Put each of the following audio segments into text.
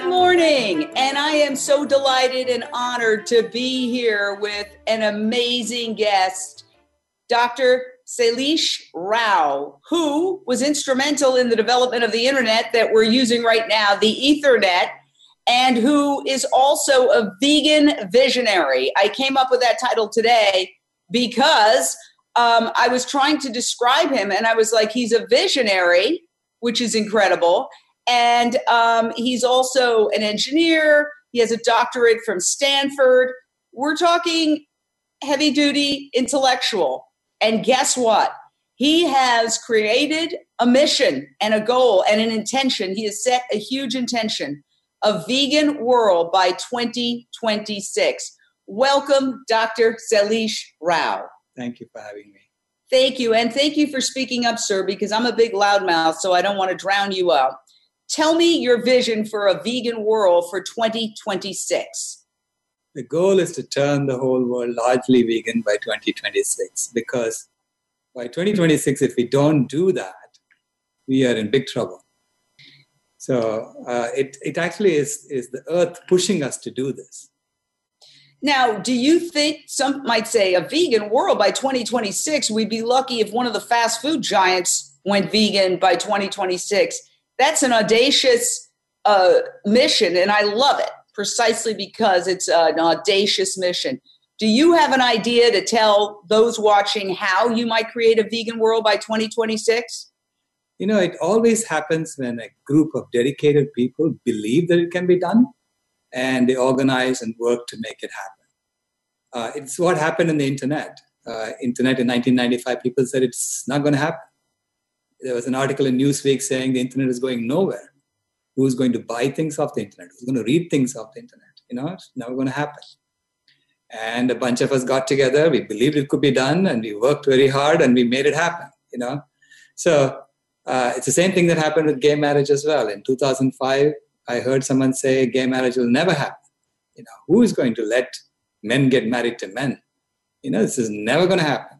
Good morning, and I am so delighted and honored to be here with an amazing guest, Dr. Sailesh Rao, who was instrumental in the development of the internet that we're using right now, the Ethernet, and who is also a vegan visionary. I came up with that title today because um, I was trying to describe him, and I was like, he's a visionary, which is incredible. And um, he's also an engineer. He has a doctorate from Stanford. We're talking heavy duty intellectual. And guess what? He has created a mission and a goal and an intention. He has set a huge intention a vegan world by 2026. Welcome, Dr. Sailesh Rao. Thank you for having me. Thank you. And thank you for speaking up, sir, because I'm a big loudmouth, so I don't want to drown you out. Tell me your vision for a vegan world for 2026. The goal is to turn the whole world largely vegan by 2026 because by 2026, if we don't do that, we are in big trouble. So uh, it, it actually is, is the earth pushing us to do this. Now, do you think some might say a vegan world by 2026? We'd be lucky if one of the fast food giants went vegan by 2026 that's an audacious uh, mission, and I love it precisely because it's an audacious mission. Do you have an idea to tell those watching how you might create a vegan world by 2026? You know, it always happens when a group of dedicated people believe that it can be done and they organize and work to make it happen. Uh, it's what happened in the internet. Uh, internet in 1995, people said it's not going to happen there was an article in Newsweek saying the internet is going nowhere. Who's going to buy things off the internet? Who's going to read things off the internet? You know, it's never going to happen. And a bunch of us got together. We believed it could be done, and we worked very hard, and we made it happen. You know, so uh, it's the same thing that happened with gay marriage as well. In 2005, I heard someone say gay marriage will never happen. You know, who is going to let men get married to men? You know, this is never going to happen.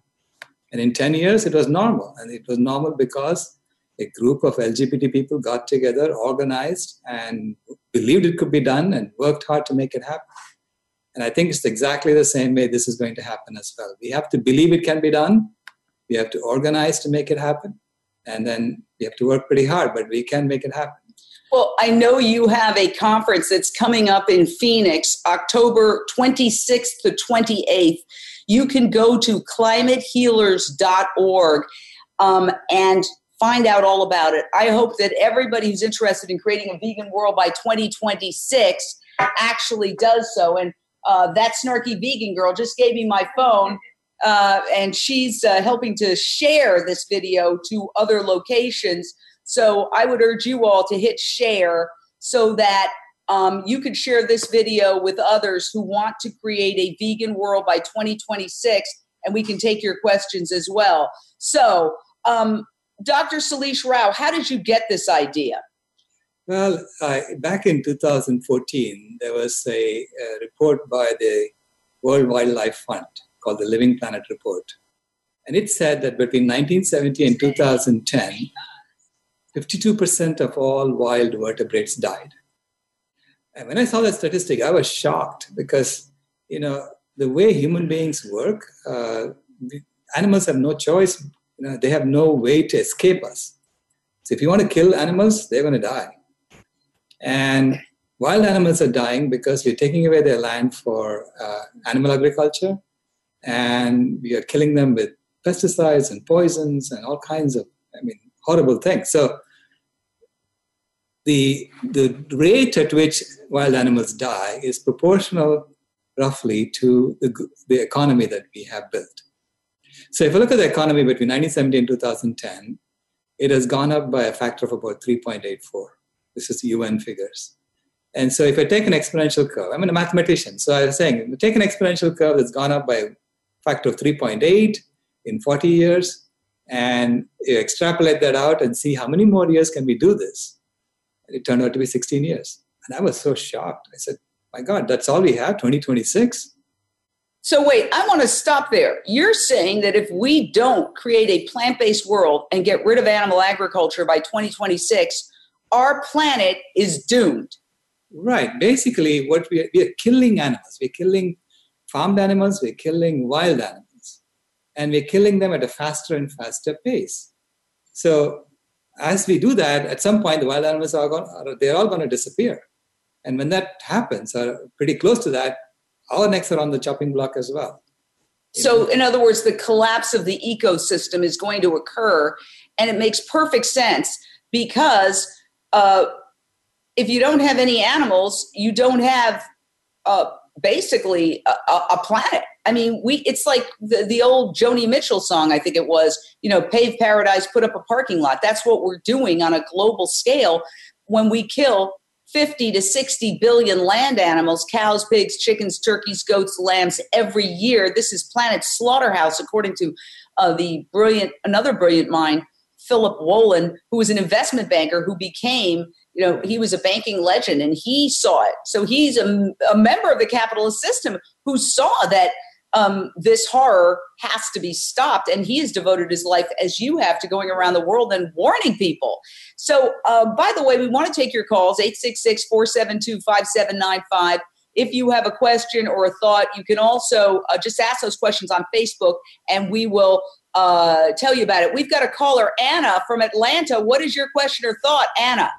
And in 10 years, it was normal. And it was normal because a group of LGBT people got together, organized, and believed it could be done and worked hard to make it happen. And I think it's exactly the same way this is going to happen as well. We have to believe it can be done, we have to organize to make it happen, and then we have to work pretty hard, but we can make it happen. Well, I know you have a conference that's coming up in Phoenix, October 26th to 28th you can go to climatehealers.org um, and find out all about it. I hope that everybody who's interested in creating a vegan world by 2026 actually does so. And uh, that snarky vegan girl just gave me my phone. Uh, and she's uh, helping to share this video to other locations. So I would urge you all to hit share so that um, you could share this video with others who want to create a vegan world by 2026, and we can take your questions as well. So, um, Dr. Sailesh Rao, how did you get this idea? Well, back in 2014, there was a, a report by the World Wildlife Fund called the Living Planet Report. And it said that between 1970 and 2010, 52% of all wild vertebrates died. And when I saw that statistic, I was shocked because, you know, the way human beings work, uh, animals have no choice. You know, they have no way to escape us. So if you want to kill animals, they're going to die. And wild animals are dying because we're taking away their land for uh, animal agriculture, and we are killing them with pesticides and poisons and all kinds of, I mean, horrible things. So the, the rate at which wild animals die is proportional roughly to the, the economy that we have built. So if you look at the economy between 1970 and 2010, it has gone up by a factor of about 3.84. This is UN figures. And so if I take an exponential curve, I'm a mathematician. So I was saying, take an exponential curve that's gone up by a factor of 3.8 in 40 years, and you extrapolate that out and see how many more years can we do this. It turned out to be 16 years. And I was so shocked. I said, my God, that's all we have, 2026? So, wait, I want to stop there. You're saying that if we don't create a plant based world and get rid of animal agriculture by 2026, our planet is doomed. Right. Basically, what we are, we are killing animals. We're killing farmed animals, we're killing wild animals, and we're killing them at a faster and faster pace. So, as we do that, at some point, the wild animals are going, they're all going to disappear. And when that happens, or pretty close to that, our necks are on the chopping block as well. So, in other words, the collapse of the ecosystem is going to occur, and it makes perfect sense because uh, if you don't have any animals, you don't have uh, basically a, a, planet. I mean, we it's like the, the old Joni Mitchell song, I think it was, you know, pave paradise, put up a parking lot. That's what we're doing on a global scale when we kill 50 to 60 billion land animals cows, pigs, chickens, turkeys, goats, lambs every year. This is Planet Slaughterhouse, according to uh, the brilliant, another brilliant mind, Philip Wollen, who was an investment banker who became, you know, he was a banking legend and he saw it. So he's a, a member of the capitalist system who saw that um, this horror has to be stopped. And he has devoted his life, as you have, to going around the world and warning people. So, uh, by the way, we want to take your calls 866 472 5795. If you have a question or a thought, you can also uh, just ask those questions on Facebook and we will uh, tell you about it. We've got a caller, Anna from Atlanta. What is your question or thought, Anna?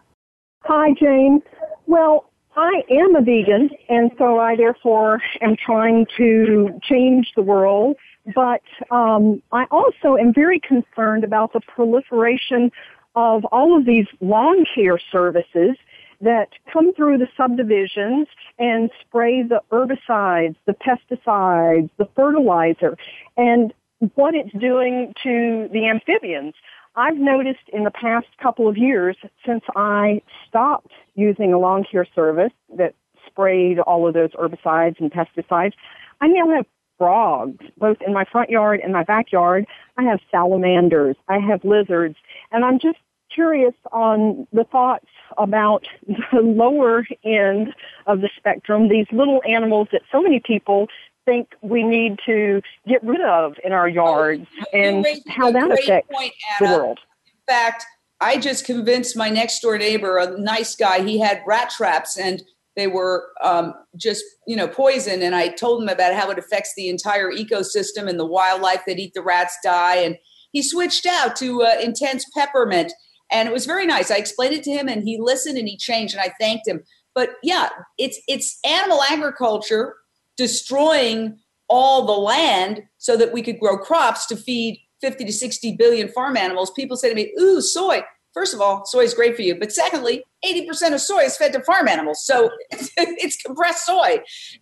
Hi, Jane. Well, I am a vegan, and so I therefore am trying to change the world. But um, I also am very concerned about the proliferation of all of these lawn care services that come through the subdivisions and spray the herbicides, the pesticides, the fertilizer, and what it's doing to the amphibians. I've noticed in the past couple of years since I stopped using a lawn care service that sprayed all of those herbicides and pesticides, I now have frogs, both in my front yard and my backyard. I have salamanders, I have lizards, and I'm just curious on the thoughts about the lower end of the spectrum, these little animals that so many people think we need to get rid of in our yards and how that affects point, the world. In fact, I just convinced my next door neighbor, a nice guy, he had rat traps and they were um, just you know poison. And i told him about how it affects the entire ecosystem and the wildlife that eat the rats die. And he switched out to uh, intense peppermint. And it was very nice. I explained it to him and he listened and he changed and i thanked him. But yeah it's it's animal agriculture destroying all the land so that we could grow crops to feed 50 to 60 billion farm animals. People say to me, ooh, soy. First of all, soy is great for you. But secondly, 80% of soy is fed to farm animals. So it's, compressed soy.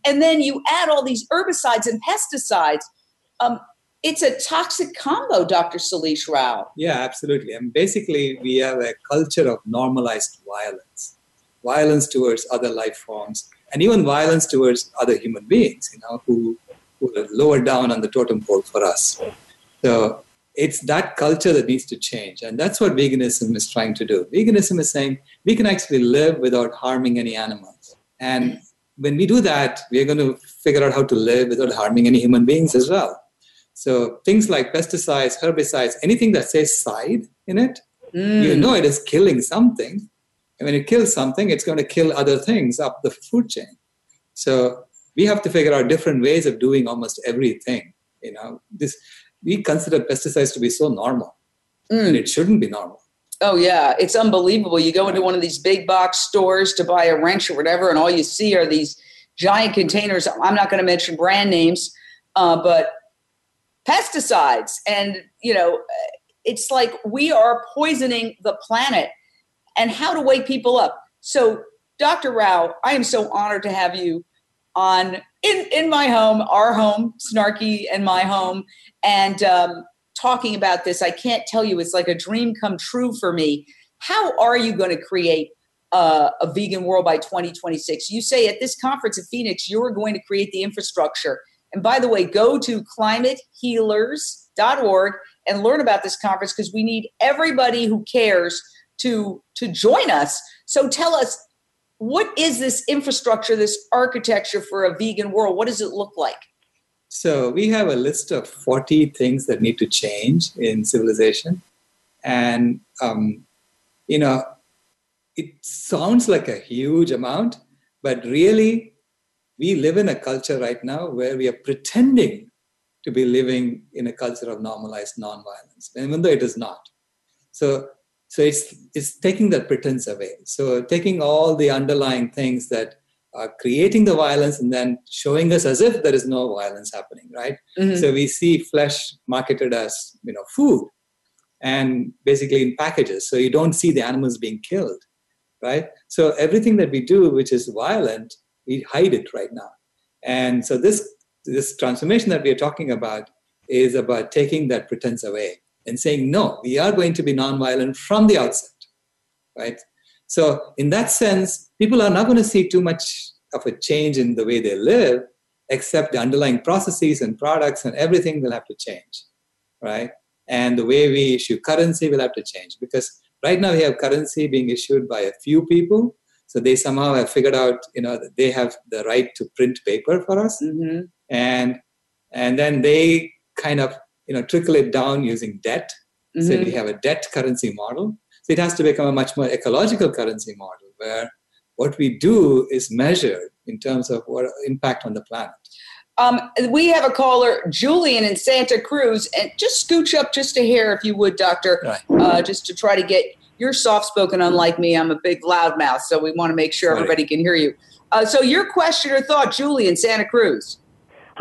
And then you add all these herbicides and pesticides. Um, it's a toxic combo, Dr. Sailesh Rao. Yeah, absolutely. And basically, we have a culture of normalized violence, violence towards other life forms, and even violence towards other human beings, you know, who, who are lower down on the totem pole for us. So it's that culture that needs to change. And that's what veganism is trying to do. Veganism is saying we can actually live without harming any animals. And when we do that, we're going to figure out how to live without harming any human beings as well. So things like pesticides, herbicides, anything that says side in it, mm. you know it is killing something. And when it kills something, it's going to kill other things up the food chain. So we have to figure out different ways of doing almost everything. You know, this we consider pesticides to be so normal, mm. and it shouldn't be normal. Oh yeah, it's unbelievable. You go into one of these big box stores to buy a wrench or whatever, and all you see are these giant containers. I'm not going to mention brand names, uh, but pesticides, and you know, it's like we are poisoning the planet and how to wake people up. So, Dr. Rao, I am so honored to have you on in, in my home, our home, Snarky and my home, and um, talking about this. I can't tell you, it's like a dream come true for me. How are you going to create uh, a vegan world by 2026. You say at this conference in Phoenix, you're going to create the infrastructure. And by the way, go to climatehealers.org and learn about this conference because we need everybody who cares to to join us. So tell us what is this infrastructure, this architecture for a vegan world? What does it look like? So we have a list of 40 things that need to change in civilization. And, um, you know, it sounds like a huge amount, but really, we live in a culture right now where we are pretending to be living in a culture of normalized nonviolence, even though it is not. So, so it's it's taking that pretense away. So taking all the underlying things that are creating the violence and then showing us as if there is no violence happening, right? Mm-hmm. So we see flesh marketed as you know food, and basically in packages. So you don't see the animals being killed, right? So everything that we do, which is violent, we hide it right now. And so this this transformation that we are talking about is about taking that pretense away and saying, no, we are going to be nonviolent from the outset, right? So in that sense, people are not going to see too much of a change in the way they live, except the underlying processes and products and everything will have to change, right? And the way we issue currency will have to change because right now we have currency being issued by a few people so they somehow have figured out you know that they have the right to print paper for us mm-hmm. and and then they kind of you know trickle it down using debt mm-hmm. so we have a debt currency model so it has to become a much more ecological currency model where what we do is measured in terms of what impact on the planet um, we have a caller, Julian in Santa Cruz, and just scooch up just a hair if you would, Doctor, right. uh, just to try to get you're soft spoken, unlike me. I'm a big loudmouth, so we want to make sure everybody can hear you. Uh, so, your question or thought, Julian, Santa Cruz.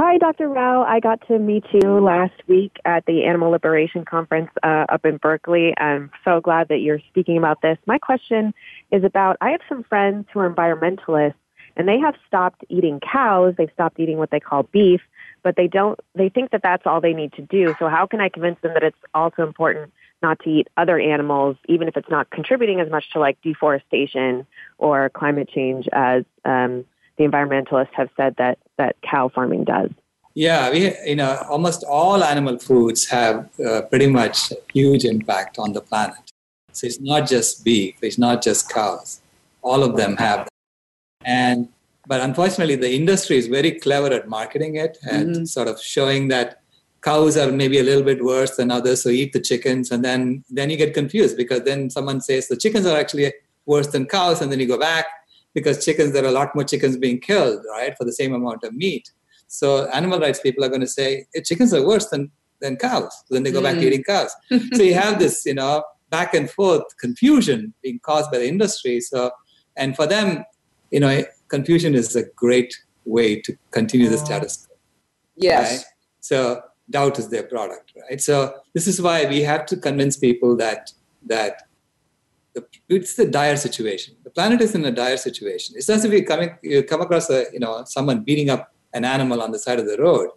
Hi, Dr. Rao. I got to meet you last week at the Animal Liberation Conference uh, up in Berkeley. I'm so glad that you're speaking about this. My question is about I have some friends who are environmentalists, and they have stopped eating cows. They've stopped eating what they call beef, but they don't. They think that that's all they need to do. So how can I convince them that it's also important not to eat other animals, even if it's not contributing as much to like deforestation or climate change as um, the environmentalists have said that that cow farming does. Yeah, we you know almost all animal foods have uh, pretty much huge impact on the planet. So it's not just beef, it's not just cows. All of them have, that. and but unfortunately, the industry is very clever at marketing it and mm-hmm. sort of showing that cows are maybe a little bit worse than others so eat the chickens and then then you get confused because then someone says the chickens are actually worse than cows and then you go back because chickens there are a lot more chickens being killed right for the same amount of meat so animal rights people are going to say hey, chickens are worse than than cows so then they go mm. back to mm. eating cows so you have this you know back and forth confusion being caused by the industry so and for them you know confusion is a great way to continue the status quo yes right? so doubt is their product, right? So this is why we have to convince people that that the, it's the dire situation. The planet is in a dire situation. It's as if you come you come across a you know someone beating up an animal on the side of the road,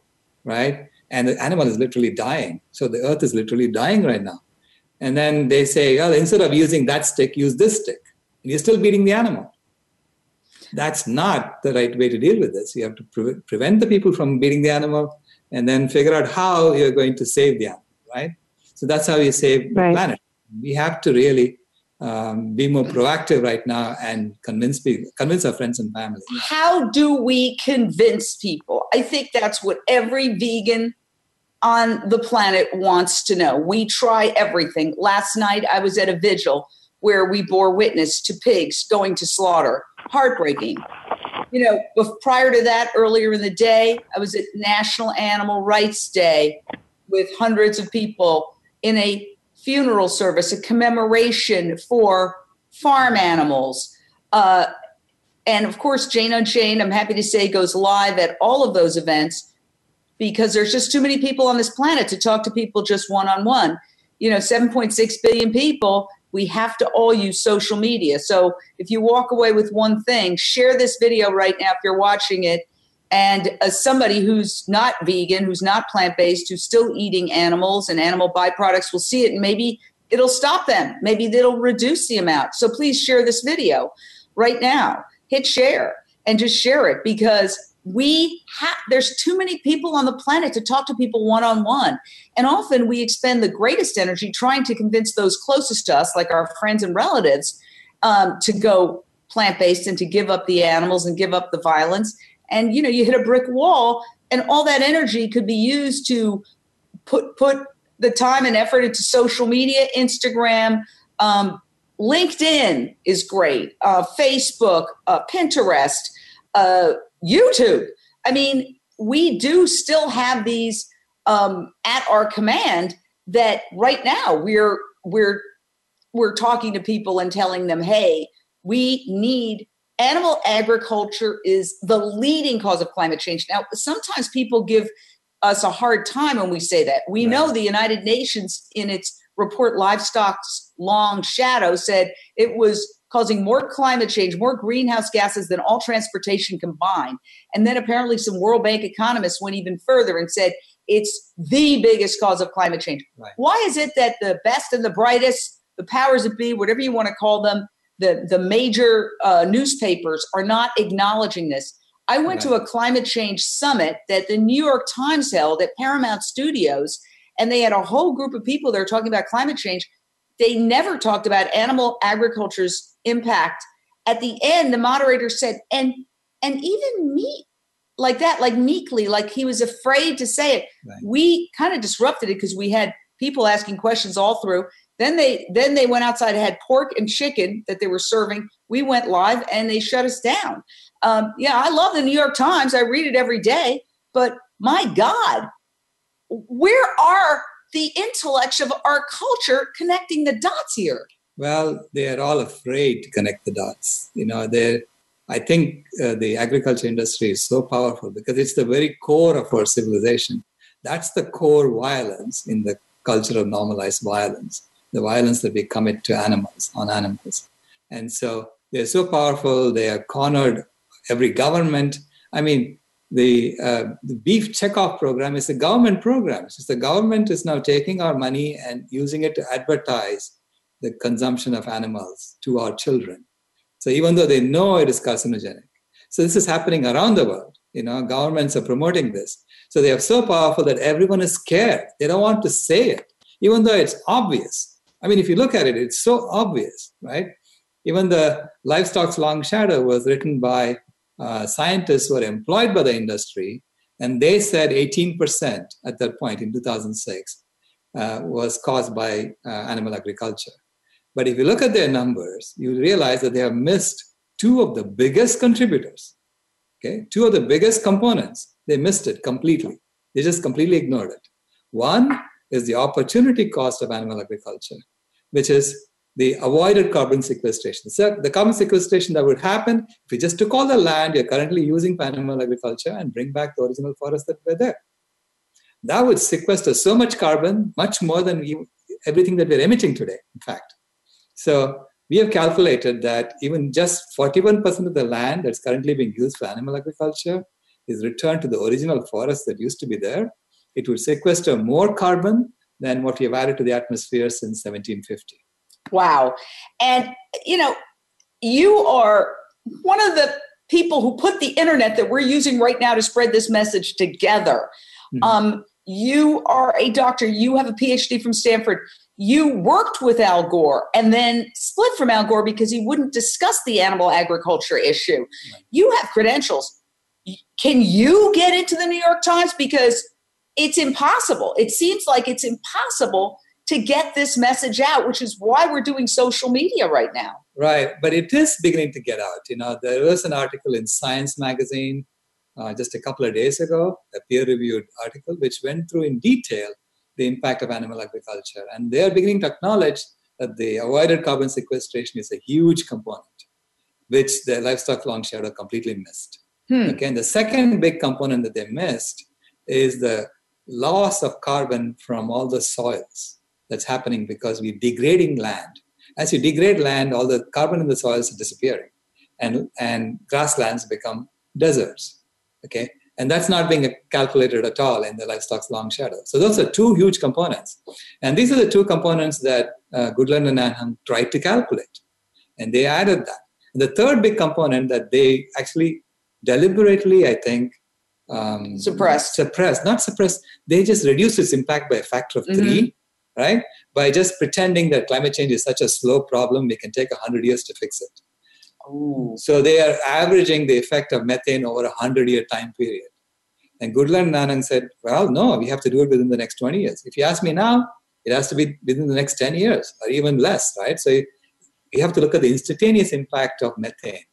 right? And the animal is literally dying. So the earth is literally dying right now. And then they say, well, instead of using that stick, use this stick. And you're still beating the animal. That's not the right way to deal with this. You have to pre- prevent the people from beating the animal and then figure out how you're going to save the animal, right? So that's how you save right. the planet. We have to really um, be more proactive right now and convince people, convince our friends and family. How do we convince people? I think that's what every vegan on the planet wants to know. We try everything. Last night I was at a vigil where we bore witness to pigs going to slaughter. Heartbreaking you know, prior to that, earlier in the day, I was at National Animal Rights Day with hundreds of people in a funeral service, a commemoration for farm animals. Uh, and of course, Jane Unchained, I'm happy to say, goes live at all of those events because there's just too many people on this planet to talk to people just one on one. You know, 7.6 billion people we have to all use social media. So if you walk away with one thing, share this video right now if you're watching it. And as somebody who's not vegan, who's not plant based, who's still eating animals and animal byproducts will see it and maybe it'll stop them. Maybe it'll reduce the amount. So please share this video right now. Hit share and just share it because we have there's too many people on the planet to talk to people one on one and often we expend the greatest energy trying to convince those closest to us like our friends and relatives um, to go plant-based and to give up the animals and give up the violence and you know you hit a brick wall and all that energy could be used to put put the time and effort into social media instagram um, linkedin is great uh, facebook uh, pinterest uh, YouTube. I mean, we do still have these um, at our command that right now we're we're we're talking to people and telling them, hey, we need animal agriculture is the leading cause of climate change. Now, sometimes people give us a hard time when we say that. We right. know the United Nations in its report Livestock's Long Shadow said it was causing more climate change, more greenhouse gases than all transportation combined. And then apparently some World Bank economists went even further and said it's the biggest cause of climate change. Right. Why is it that the best and the brightest, the powers that be, whatever you want to call them, the, the major uh, newspapers are not acknowledging this? I went right. to a climate change summit that the New York Times held at Paramount Studios, and they had a whole group of people there talking about climate change. They never talked about animal agriculture's impact. At the end, the moderator said, and and even me like that, like meekly, like he was afraid to say it. Right. We kind of disrupted it because we had people asking questions all through. Then they then they went outside and had pork and chicken that they were serving. We went live and they shut us down. Um, yeah, I love the New York Times. I read it every day, but my God, where are the intellects of our culture connecting the dots here? Well, they are all afraid to connect the dots. You know, they I think uh, the agriculture industry is so powerful because it's the very core of our civilization. That's the core violence in the culture of normalized violence, the violence that we commit to animals, on animals. And so they're so powerful, they are cornered every government. I mean, the, uh, the beef checkoff program is a government program. It's the government is now taking our money and using it to advertise the consumption of animals to our children. So even though they know it is carcinogenic. So this is happening around the world. You know, governments are promoting this. So they are so powerful that everyone is scared. They don't want to say it, even though it's obvious. I mean, if you look at it, it's so obvious, right? Even the Livestock's Long Shadow was written by uh, scientists who were employed by the industry, and they said 18% at that point in 2006 uh, was caused by uh, animal agriculture. But if you look at their numbers, you realize that they have missed two of the biggest contributors. Okay, two of the biggest components. They missed it completely. They just completely ignored it. One is the opportunity cost of animal agriculture, which is the avoided carbon sequestration. So the carbon sequestration that would happen if you just took all the land you're currently using for animal agriculture and bring back the original forests that were there. That would sequester so much carbon, much more than we, everything that we're emitting today, in fact. So we have calculated that even just 41% of the land that's currently being used for animal agriculture is returned to the original forest that used to be there. It would sequester more carbon than what we have added to the atmosphere since 1750. Wow. And, you know, you are one of the people who put the internet that we're using right now to spread this message together. Mm-hmm. Um, you are a doctor, you have a PhD from Stanford you worked with Al Gore and then split from Al Gore because he wouldn't discuss the animal agriculture issue. Right. You have credentials. Can you get into the New York Times? Because it's impossible. It seems like it's impossible to get this message out, which is why we're doing social media right now. Right, but it is beginning to get out. You know, there was an article in Science magazine uh, just a couple of days ago, a peer-reviewed article, which went through in detail the impact of animal agriculture. And they are beginning to acknowledge that the avoided carbon sequestration is a huge component, which the livestock long shadow completely missed. Hmm. Okay, and the second big component that they missed is the loss of carbon from all the soils that's happening because we're degrading land. As you degrade land, all the carbon in the soils is disappearing, and and grasslands become deserts. Okay, and that's not being calculated at all in the livestock's long shadow. So those are two huge components. And these are the two components that uh, Goodland and Nanham tried to calculate. And they added that. And the third big component that they actually deliberately, I think, um, suppressed. Suppressed, not suppressed. They just reduce its impact by a factor of 3 mm-hmm. right? By just pretending that climate change is such a slow problem, we can take 100 years to fix it. Ooh. So they are averaging the effect of methane over a 100 year time period. And Goodland Nanham said, well, no, we have to do it within the next 20 years. If you ask me now, it has to be within the next 10 years or even less, right? So you have to look at the instantaneous impact of methane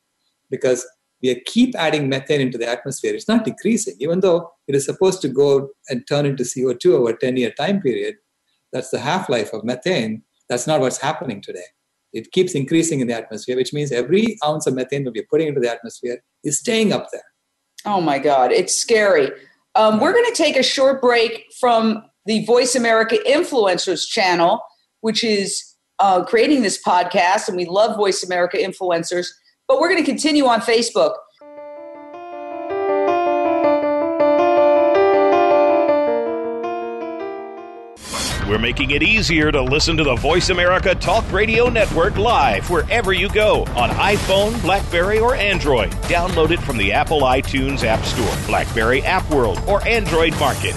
because we keep adding methane into the atmosphere. It's not decreasing, even though it is supposed to go and turn into CO2 over a 10 year time period. That's the half life of methane. That's not what's happening today. It keeps increasing in the atmosphere, which means every ounce of methane that we're putting into the atmosphere is staying up there. Oh my God, it's scary. Um, we're going to take a short break from the Voice America Influencers channel, which is uh, creating this podcast, and we love Voice America Influencers. But we're going to continue on Facebook. We're making it easier to listen to the Voice America Talk Radio Network live wherever you go on iPhone, Blackberry, or Android. Download it from the Apple iTunes App Store, Blackberry App World, or Android Market.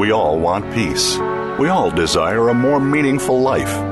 We all want peace. We all desire a more meaningful life.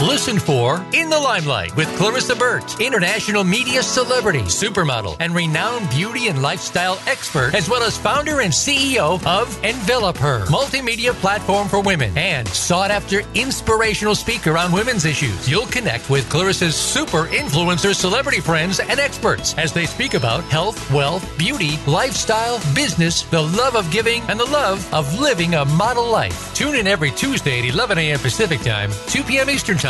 Listen for In the Limelight with Clarissa Burt, international media celebrity, supermodel, and renowned beauty and lifestyle expert, as well as founder and CEO of Envelop Her, multimedia platform for women, and sought after inspirational speaker on women's issues. You'll connect with Clarissa's super influencer celebrity friends and experts as they speak about health, wealth, beauty, lifestyle, business, the love of giving, and the love of living a model life. Tune in every Tuesday at 11 a.m. Pacific Time, 2 p.m. Eastern Time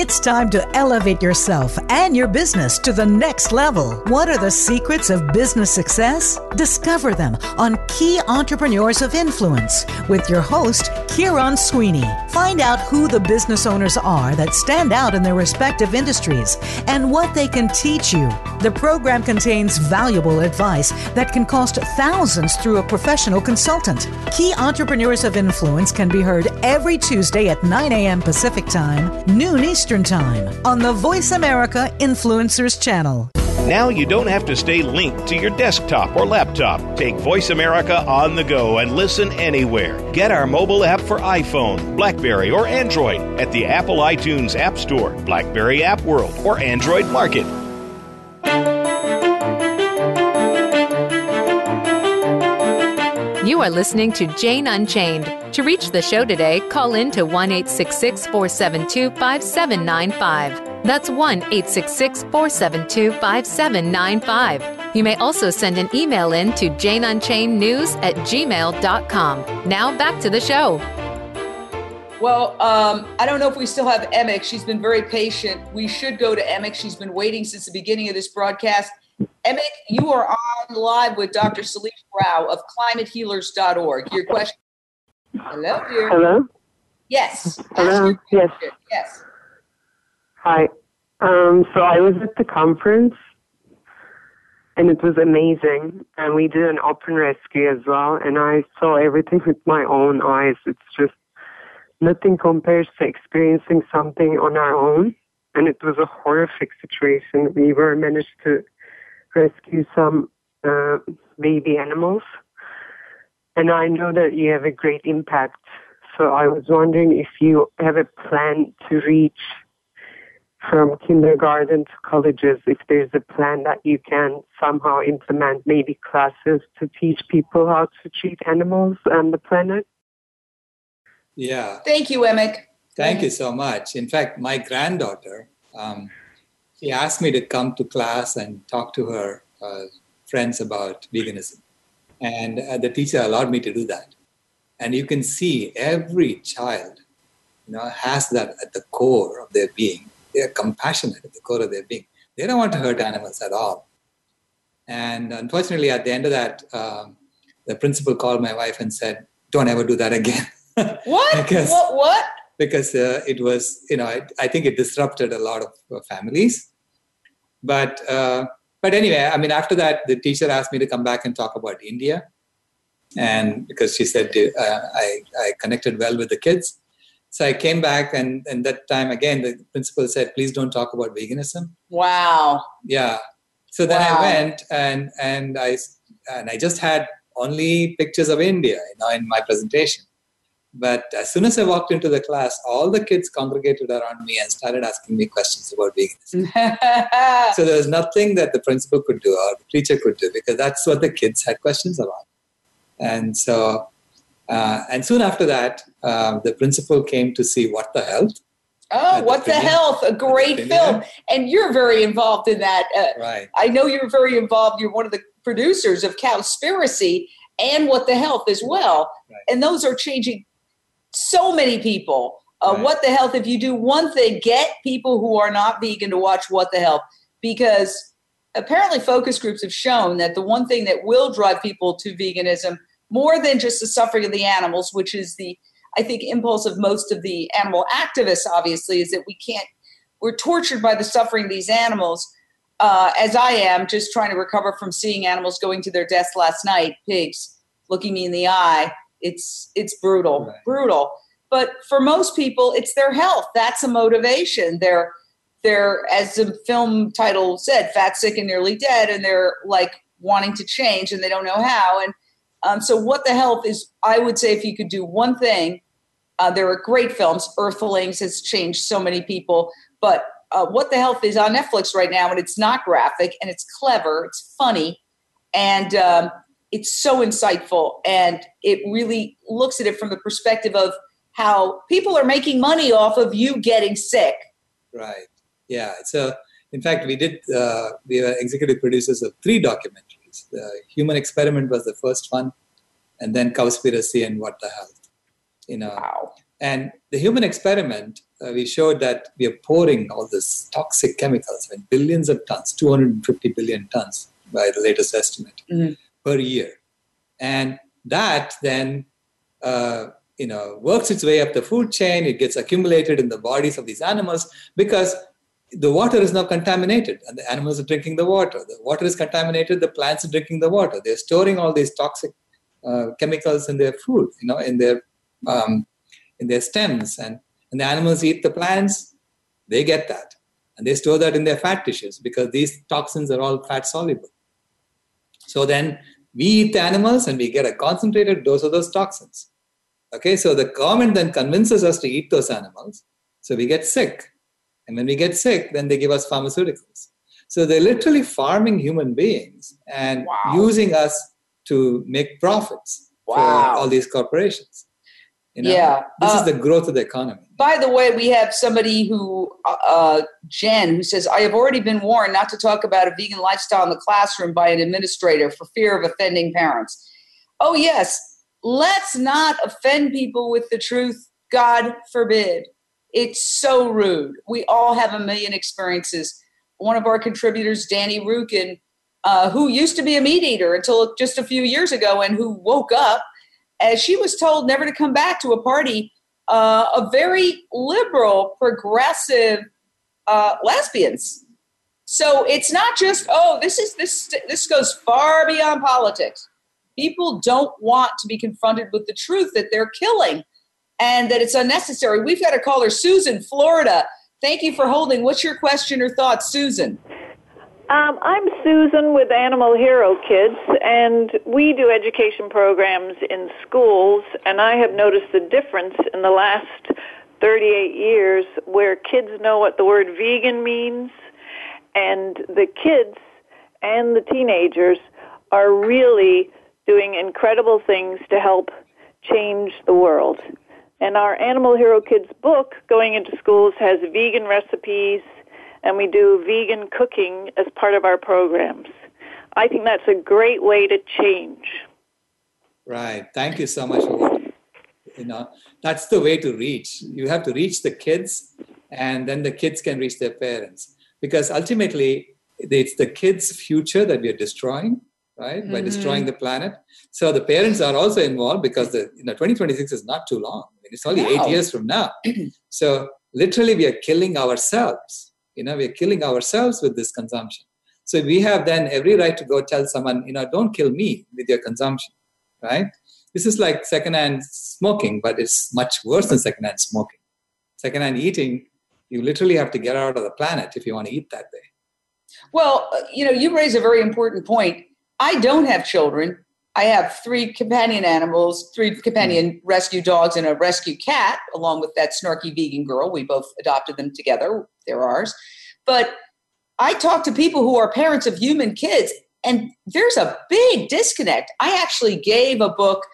It's time to elevate yourself and your business to the next level. What are the secrets of business success? Discover them on Key Entrepreneurs of Influence with your host, Kieran Sweeney. Find out who the business owners are that stand out in their respective industries and what they can teach you. The program contains valuable advice that can cost thousands through a professional consultant. Key Entrepreneurs of Influence can be heard every Tuesday at 9 a.m. Pacific Time, noon Eastern Eastern Time on the Voice America Influencers channel. Now you don't have to stay linked to your desktop or laptop. Take Voice America on the go and listen anywhere. Get our mobile app for iPhone, Blackberry, or Android at the Apple iTunes App Store, Blackberry App World, or Android Market. You are listening to Jane Unchained. To reach the show today, call in to 1 472 5795. That's 1 472 5795. You may also send an email in to janeunchainednews at gmail.com. Now back to the show. Well, um, I don't know if we still have Emick. She's been very patient. We should go to Emick. She's been waiting since the beginning of this broadcast. Emick, you are on live with Dr. Sailesh Rao of climatehealers.org. Your question. Hello, dear. Hello? Yes. Hello? Yes. Yes. Hi. Um, so I was at the conference and it was amazing. And we did an open rescue as well. And I saw everything with my own eyes. It's just nothing compares to experiencing something on our own. And it was a horrific situation. We were managed to rescue some uh, baby animals. And I know that you have a great impact. So I was wondering if you have a plan to reach from kindergarten to colleges, if there's a plan that you can somehow implement, maybe classes to teach people how to treat animals and the planet. Yeah. Thank you, Emick. Thank you so much. In fact, my granddaughter, um, she asked me to come to class and talk to her uh, friends about veganism. And uh, the teacher allowed me to do that. and you can see every child, you know, has that at the core of their being. They are compassionate at the core of their being. They don't want to hurt animals at all. And unfortunately, at the end of that, um, the principal called my wife and said, "Don't ever do that again." what? because, what? What? Because uh, it was, you know, I, I, think it disrupted a lot of uh, families. But uh, but anyway, I mean, after that, the teacher asked me to come back and talk about India, and because she said uh, I I connected well with the kids, so I came back, and and that time again, the principal said, "Please don't talk about veganism." Wow. Yeah. So then wow. I went and and I and I just had only pictures of India, you know, in my presentation. But as soon as I walked into the class, all the kids congregated around me and started asking me questions about veganism. so there was nothing that the principal could do or the teacher could do because that's what the kids had questions about. And so, uh, and soon after that, uh, the principal came to see What the Health. Oh, What the, the Health, a great film. And you're very involved in that. Uh, right. I know you're very involved. You're one of the producers of Cowspiracy and What the Health as well. Right. And those are changing so many people. Uh, right. What the health? If you do one thing, get people who are not vegan to watch What the Health because apparently focus groups have shown that the one thing that will drive people to veganism more than just the suffering of the animals, which is the I think impulse of most of the animal activists, obviously, is that we can't. We're tortured by the suffering of these animals, uh, as I am, just trying to recover from seeing animals going to their deaths last night, pigs looking me in the eye it's it's brutal, right. brutal. But for most people, it's their health. That's a motivation. They're they're as the film title said, fat, sick, and nearly dead, and they're like wanting to change and they don't know how. And um, so, what the health is? I would say if you could do one thing, uh, there are great films. Earthlings has changed so many people, but uh, what the health is on Netflix right now, and it's not graphic and it's clever, it's funny, and um, it's so insightful and it really looks at it from the perspective of how people are making money off of you getting sick. Right. Yeah. So, in fact, we did, uh, we were executive producers of three documentaries. The Human Experiment was the first one, and then Cowspiracy and What the Health. You know, wow. And the human experiment, uh, we showed that we are pouring all this toxic chemicals, in billions of tons, 250 billion tons by the latest estimate. Mm-hmm per year. And that then, uh, you know, works its way up the food chain. It gets accumulated in the bodies of these animals because the water is now contaminated and the animals are drinking the water. The water is contaminated, the plants are drinking the water. They're storing all these toxic uh, chemicals in their food, you know, in their um, in their stems. And, and the animals eat the plants, they get that. And they store that in their fat tissues because these toxins are all fat soluble. So then we eat the animals and we get a concentrated dose of those toxins. Okay, so the government then convinces us to eat those animals. So we get sick. And when we get sick, then they give us pharmaceuticals. So they're literally farming human beings and wow. using us to make profits wow. for all these corporations. You know, yeah. This uh, is the growth of the economy. By the way, we have somebody who, uh, uh, Jen, who says, I have already been warned not to talk about a vegan lifestyle in the classroom by an administrator for fear of offending parents. Oh, yes. Let's not offend people with the truth. God forbid. It's so rude. We all have a million experiences. One of our contributors, Danny Rukin, uh, who used to be a meat eater until just a few years ago and who woke up as she was told never to come back to a party uh, of very liberal, progressive uh, lesbians. So it's not just oh this is this this goes far beyond politics. People don't want to be confronted with the truth that they're killing and that it's unnecessary. We've got to call her Susan, Florida. Thank you for holding. What's your question or thought, Susan? Um, I'm Susan with Animal Hero Kids, and we do education programs in schools, and I have noticed the difference in the last 38 years where kids know what the word vegan means, and the kids and the teenagers are really doing incredible things to help change the world. And our Animal Hero Kids book, going into schools, has vegan recipes and we do vegan cooking as part of our programs. I think that's a great way to change. Right. Thank you so much. You know, that's the way to reach. You have to reach the kids, and then the kids can reach their parents. Because ultimately, it's the kids' future that we are destroying, right? Mm-hmm. By destroying the planet. So the parents are also involved because the you know 2026 is not too long. I mean, it's only eight years from now. so literally, we are killing ourselves. You know, we are killing ourselves with this consumption. So we have then every right to go tell someone, you know, don't kill me with your consumption, right? This is like secondhand smoking, but it's much worse than secondhand smoking. Secondhand eating, you literally have to get out of the planet if you want to eat that way. Well, uh, you know, you raise a very important point. I don't have children. I have three companion animals, three companion mm. rescue dogs, and a rescue cat, along with that snarky vegan girl. We both adopted them together. They're ours. But I talk to people who are parents of human kids, and there's a big disconnect. I actually gave a book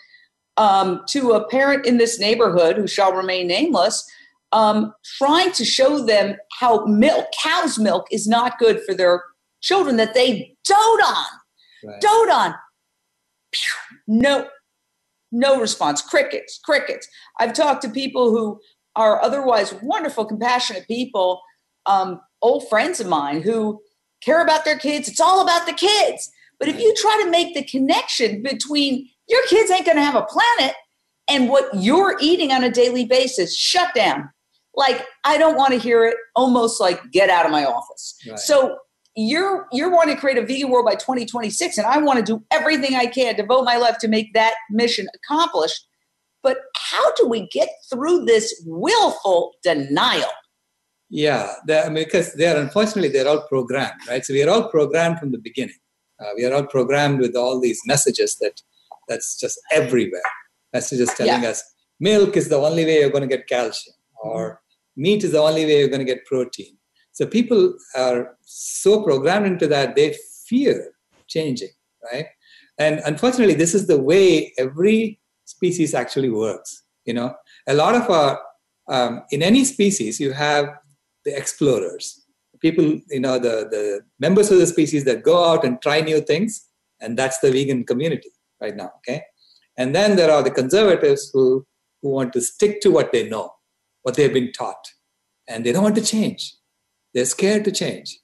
um, to a parent in this neighborhood who shall remain nameless, um, trying to show them how milk, cow's milk, is not good for their children that they dote on. Right. Dote on. No, no response. Crickets, crickets. I've talked to people who are otherwise wonderful, compassionate people um, old friends of mine who care about their kids. It's all about the kids. But if you try to make the connection between your kids ain't going to have a planet and what you're eating on a daily basis, shut down. Like I don't want to hear it. Almost like get out of my office. Right. So you're you're wanting to create a vegan world by 2026, and I want to do everything I can, devote my life to make that mission accomplished. But how do we get through this willful denial? Yeah, I mean, because they are unfortunately they're all programmed, right? So we are all programmed from the beginning. Uh, we are all programmed with all these messages that that's just everywhere. Messages telling yeah. us milk is the only way you're going to get calcium, or meat is the only way you're going to get protein. So people are so programmed into that they fear changing, right? And unfortunately, this is the way every species actually works. You know, a lot of our um, in any species you have the explorers, people, you know, the, the members of the species that go out and try new things. And that's the vegan community right now. Okay. And then there are the conservatives who, who want to stick to what they know, what they've been taught. And they don't want to change. They're scared to change.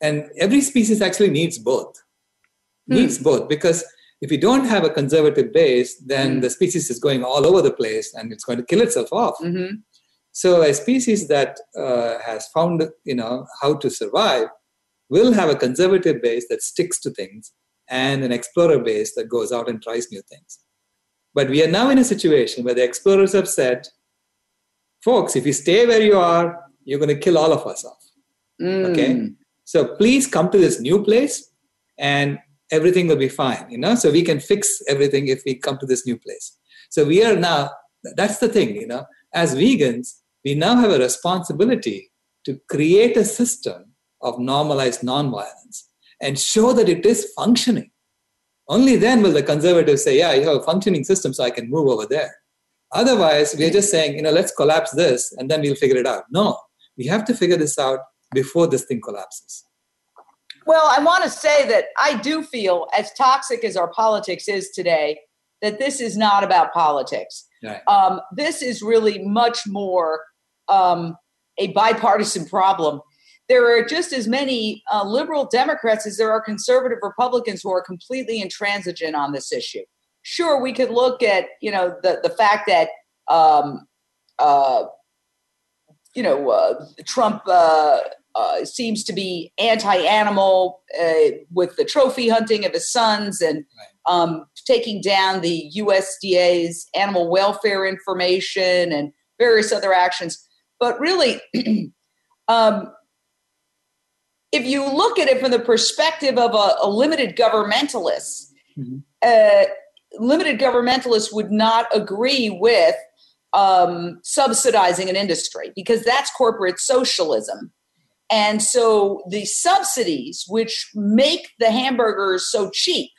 And every species actually needs both. Needs hmm. both because if you don't have a conservative base, then mm. the species is going all over the place and it's going to kill itself off. Mm-hmm. So a species that uh, has found, you know, how to survive will have a conservative base that sticks to things and an explorer base that goes out and tries new things. But we are now in a situation where the explorers have said, folks, if you stay where you are, you're going to kill all of us off. Mm. Okay? So please come to this new place and everything will be fine, you know? So we can fix everything if we come to this new place. So we are now, that's the thing, you know, as vegans, we now have a responsibility to create a system of normalized nonviolence and show that it is functioning. Only then will the conservatives say, yeah, you have a functioning system, so I can move over there. Otherwise, we're just saying, you know, let's collapse this and then we'll figure it out. No, we have to figure this out before this thing collapses. Well, I want to say that I do feel, as toxic as our politics is today, that this is not about politics. Right. Um, this is really much more um, a bipartisan problem. There are just as many uh, liberal Democrats as there are conservative Republicans who are completely intransigent on this issue. Sure, we could look at you know the the fact that um, uh, you know uh, Trump uh, uh, seems to be anti-animal uh, with the trophy hunting of his sons and right. um, taking down the USDA's animal welfare information and various other actions. But really, um, if you look at it from the perspective of a, a limited governmentalist, mm-hmm. uh, limited governmentalists would not agree with um, subsidizing an industry because that's corporate socialism. And so the subsidies, which make the hamburgers so cheap,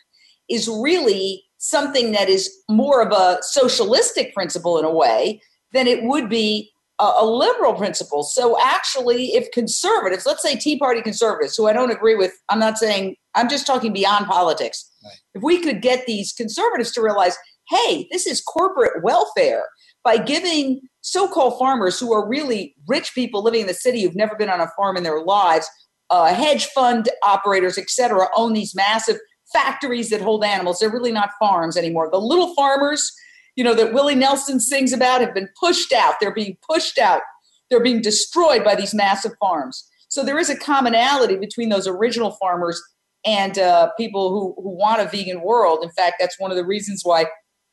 is really something that is more of a socialistic principle in a way than it would be a, a, liberal principle. So actually, if conservatives, let's say Tea Party conservatives, who I don't agree with, I'm not saying, I'm just talking beyond politics. Right. If we could get these conservatives to realize, hey, this is corporate welfare. By giving so-called farmers who are really rich people living in the city who've never been on a farm in their lives, uh, hedge fund operators, et cetera, own these massive factories that hold animals. They're really not farms anymore. The little farmers, you know, that Willie Nelson sings about have been pushed out. They're being pushed out. They're being destroyed by these massive farms. So there is a commonality between those original farmers and uh, people who, who want a vegan world. In fact, that's one of the reasons why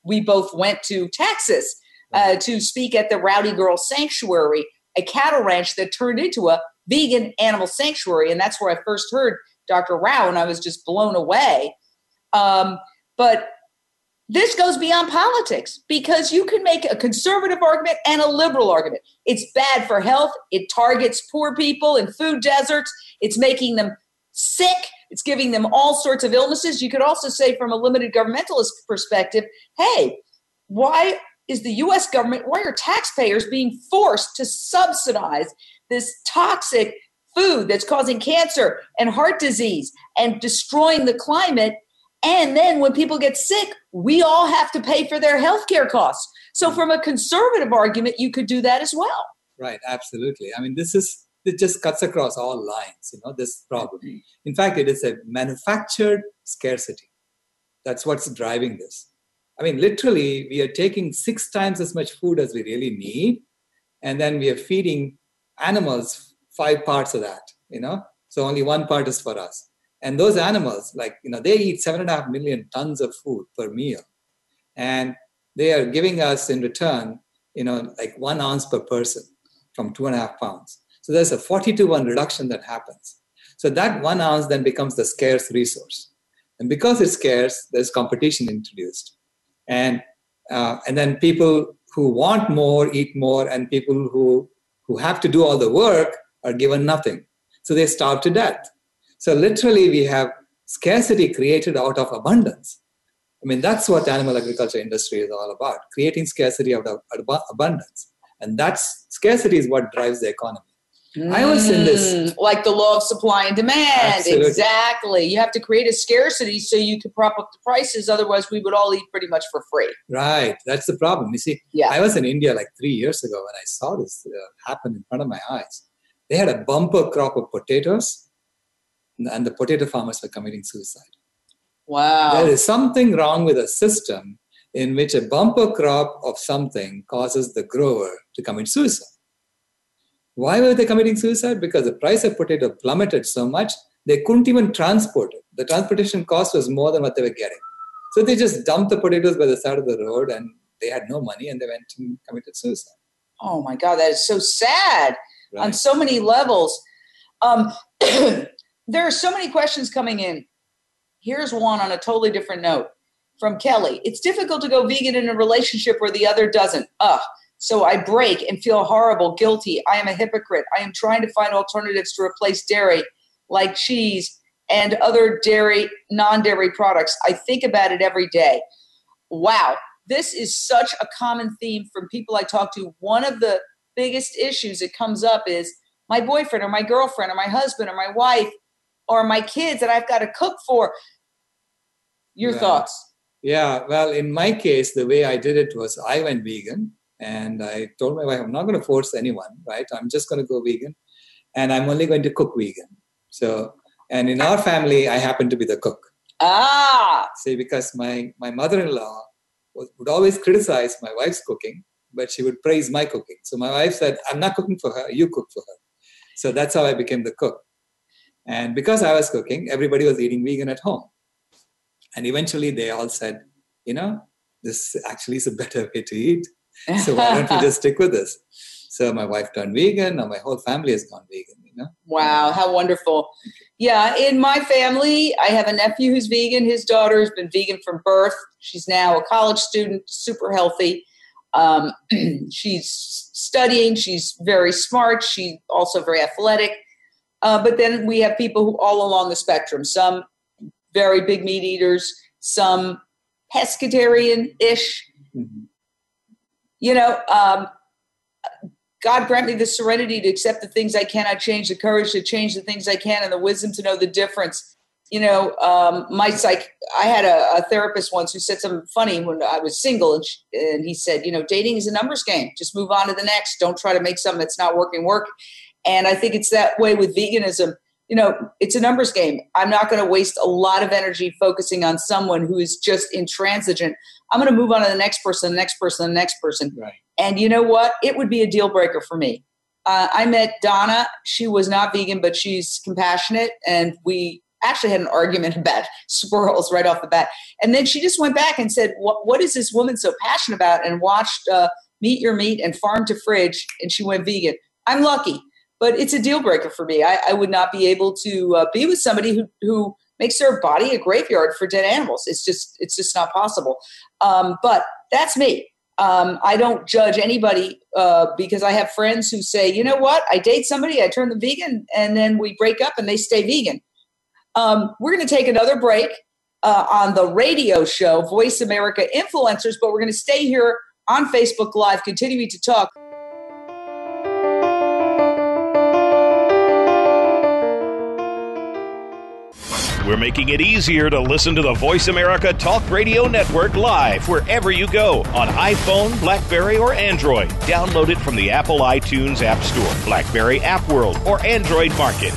we both went to Texas uh, to speak at the Rowdy Girl Sanctuary, a cattle ranch that turned into a vegan animal sanctuary. And that's where I first heard Dr. Rao, and I was just blown away. Um, but this goes beyond politics because you can make a conservative argument and a liberal argument. It's bad for health. It targets poor people in food deserts. It's making them sick. It's giving them all sorts of illnesses. You could also say, from a limited governmentalist perspective, hey, why is the US government, why are taxpayers being forced to subsidize this toxic food that's causing cancer and heart disease and destroying the climate? And then when people get sick, we all have to pay for their health care costs. So, from a conservative argument, you could do that as well. Right, absolutely. I mean, this is it just cuts across all lines, you know, this problem. In fact, it is a manufactured scarcity. That's what's driving this. I mean, literally, we are taking six times as much food as we really need, and then we are feeding animals five parts of that, you know? So only one part is for us. And those animals, like, you know, they eat seven and a half million tons of food per meal. And they are giving us in return, you know, like one ounce per person from two and a half pounds. So there's a 40 to 1 reduction that happens. So that one ounce then becomes the scarce resource. And because it's scarce, there's competition introduced. And, uh, and then people who want more eat more, and people who, who have to do all the work are given nothing. So they starve to death. So literally, we have scarcity created out of abundance. I mean, that's what animal agriculture industry is all about, creating scarcity out of abundance. And that's scarcity is what drives the economy. I was in this. Mm, like the law of supply and demand. Absolutely. Exactly. You have to create a scarcity so you can prop up the prices. Otherwise, we would all eat pretty much for free. Right. That's the problem. You see, Yeah. I was in India like three years ago when I saw this uh, happen in front of my eyes. They had a bumper crop of potatoes, and the potato farmers were committing suicide. Wow. There is something wrong with a system in which a bumper crop of something causes the grower to commit suicide. Why were they committing suicide? Because the price of potato plummeted so much, they couldn't even transport it. The transportation cost was more than what they were getting. So they just dumped the potatoes by the side of the road and they had no money and they went and committed suicide. Oh my God, that is so sad on so many levels. Um, there are so many questions coming in. Here's one on a totally different note from Kelly. It's difficult to go vegan in a relationship where the other doesn't. Ugh. So I break and feel horrible, guilty. I am a hypocrite. I am trying to find alternatives to replace dairy, like cheese and other dairy, non dairy products. I think about it every day. Wow. This is such a common theme from people I talk to. One of the biggest issues that comes up is my boyfriend or my girlfriend or my husband or my wife or my kids that I've got to cook for. Your Right. thoughts? Yeah, well, in my case, the way I did it was I went vegan and I told my wife, I'm not going to force anyone, right? I'm just going to go vegan and I'm only going to cook vegan. So, and in our family, I happen to be the cook. Ah, See, because my, my mother in law would always criticize my wife's cooking, but she would praise my cooking. So my wife said, I'm not cooking for her, you cook for her. So that's how I became the cook. And because I was cooking, everybody was eating vegan at home. And eventually they all said, you know, this actually is a better way to eat. So why don't we just stick with this? So my wife turned vegan. Now my whole family has gone vegan, you know? Wow, how wonderful. Yeah, in my family, I have a nephew who's vegan. His daughter has been vegan from birth. She's now a college student, super healthy. Um, she's studying, she's very smart, she's also very athletic. Uh, but then we have people who all along the spectrum, some very big meat eaters, some pescatarian ish. Mhm. You know, um, God grant me the serenity to accept the things I cannot change, the courage to change the things I can, and the wisdom to know the difference you know, um, my psych, I had a, a, therapist once who said something funny when I was single, and, she, and, he said, you know, dating is a numbers game. Just move on to the next. Don't try to make something that's not working work. And I think it's that way with veganism. You know, it's a numbers game. I'm not going to waste a lot of energy focusing on someone who is just intransigent. I'm going to move on to the next person, the next person, the next person. Right. And you know what? It would be a deal breaker for me. Uh, I met Donna. She was not vegan, but she's compassionate, and we actually had an argument about squirrels right off the bat. And then she just went back and said, "What, what is this woman so passionate about?" And watched uh, Meet Your Meat and Farm to Fridge, and she went vegan. I'm lucky, but it's a deal breaker for me. I, I would not be able to uh, be with somebody who who makes their body a graveyard for dead animals. It's just it's just not possible. Um, but that's me. Um, I don't judge anybody uh, because I have friends who say, you know what, I date somebody, I turn them vegan, and then we break up and they stay vegan. Um, we're going to take another break uh, on the radio show, Voice America Influencers, but we're going to stay here on Facebook Live, continuing to talk. We're making it easier to listen to the Voice America Talk Radio Network live wherever you go on iPhone, Blackberry, or Android. Download it from the Apple iTunes App Store, Blackberry App World, or Android Market.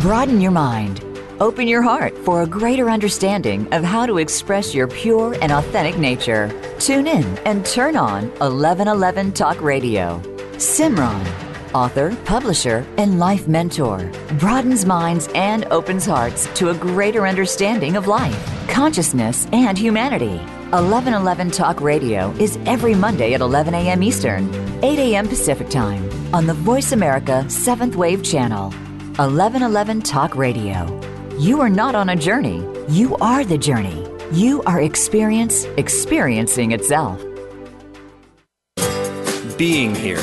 Broaden your mind. Open your heart for a greater understanding of how to express your pure and authentic nature. Tune in and turn on 1111 Talk Radio. Simran, author, publisher, and life mentor, broadens minds and opens hearts to a greater understanding of life, consciousness, and humanity. 1111 Talk Radio is every Monday at 11 a.m. Eastern, 8 a.m. Pacific Time on the Voice America 7th Wave Channel. 1111 Talk Radio. You are not on a journey, you are the journey. You are experience experiencing itself. Being Here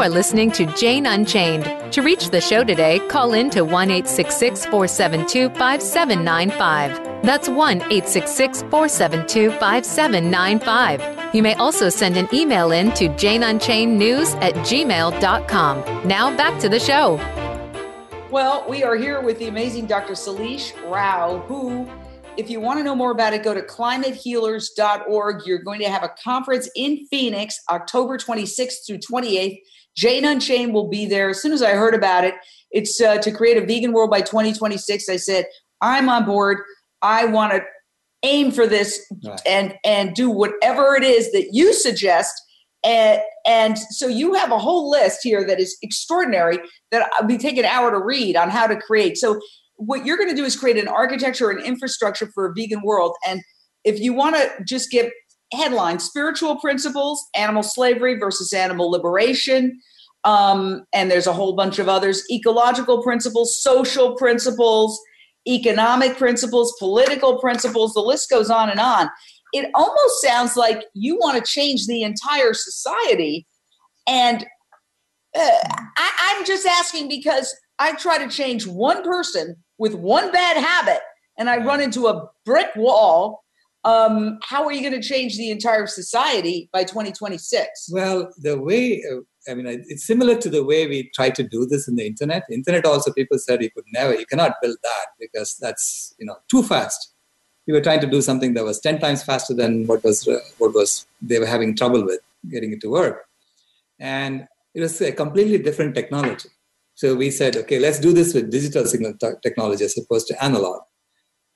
You are listening to Jane Unchained. To reach the show today, call in to 1 472 5795. That's 1 866 472 5795. You may also send an email in to janeunchainednews at gmail.com. Now back to the show. Well, we are here with the amazing Dr. Sailesh Rao, who, if you want to know more about it, go to climatehealers.org. You're going to have a conference in Phoenix, October 26th through 28th. Jane Unchained will be there. As soon as I heard about it, it's uh, to create a vegan world by 2026. I said, I'm on board. I want to aim for this right. and and do whatever it is that you suggest and and so you have a whole list here that is extraordinary that I'll be taking an hour to read on how to create so what you're going to do is create an architecture and infrastructure for a vegan world and if you want to just give headlines spiritual principles animal slavery versus animal liberation um, and there's a whole bunch of others ecological principles social principles economic principles, political principles, the list goes on and on. It almost sounds like you want to change the entire society. And uh, I, I'm just asking because I try to change one person with one bad habit and I run into a brick wall. Um, how are you going to change the entire society by 2026? Well, the way uh, I mean, it's similar to the way we try to do this in the internet. Internet also, people said you could never, you cannot build that because that's you know too fast. We were trying to do something that was ten times faster than what was uh, what was they were having trouble with getting it to work, and it was a completely different technology. So we said, okay, let's do this with digital signal t- technology as opposed to analog.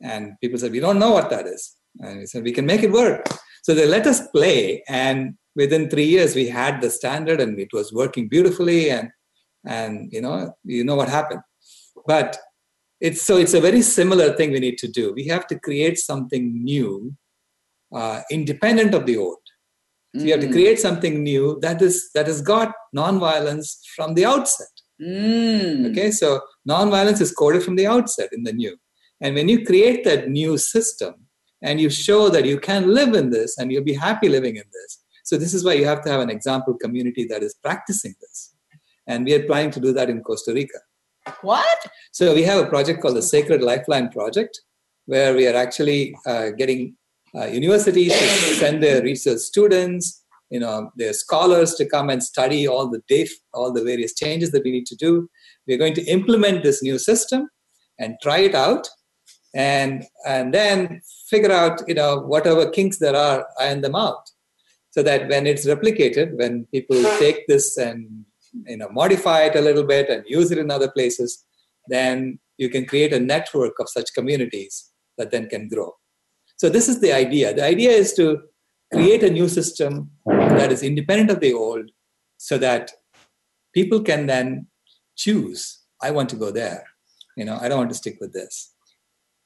And people said, we don't know what that is. And we said, we can make it work. So they let us play. And within three years, we had the standard and it was working beautifully. And, and you know, you know what happened. But it's so it's a very similar thing we need to do. We have to create something new, uh, independent of the old. So you have to mm. create something new that is that has got nonviolence from the outset. Mm. Okay, so nonviolence is coded from the outset in the new. And when you create that new system and you show that you can live in this and you'll be happy living in this. So, this is why you have to have an example community that is practicing this. And we are planning to do that in Costa Rica. What? So, we have a project called the Sacred Lifeline Project, where we are actually uh, getting uh, universities to send their research students you know their scholars to come and study all the diff, all the various changes that we need to do we're going to implement this new system and try it out and and then figure out you know whatever kinks there are iron them out. So that when it's replicated when people hmm. take this and you know modify it a little bit and use it in other places then you can create a network of such communities that then can grow. So this is the idea. The idea is to create a new system that is independent of the old so that people can then choose i want to go there. You know i don't want to stick with this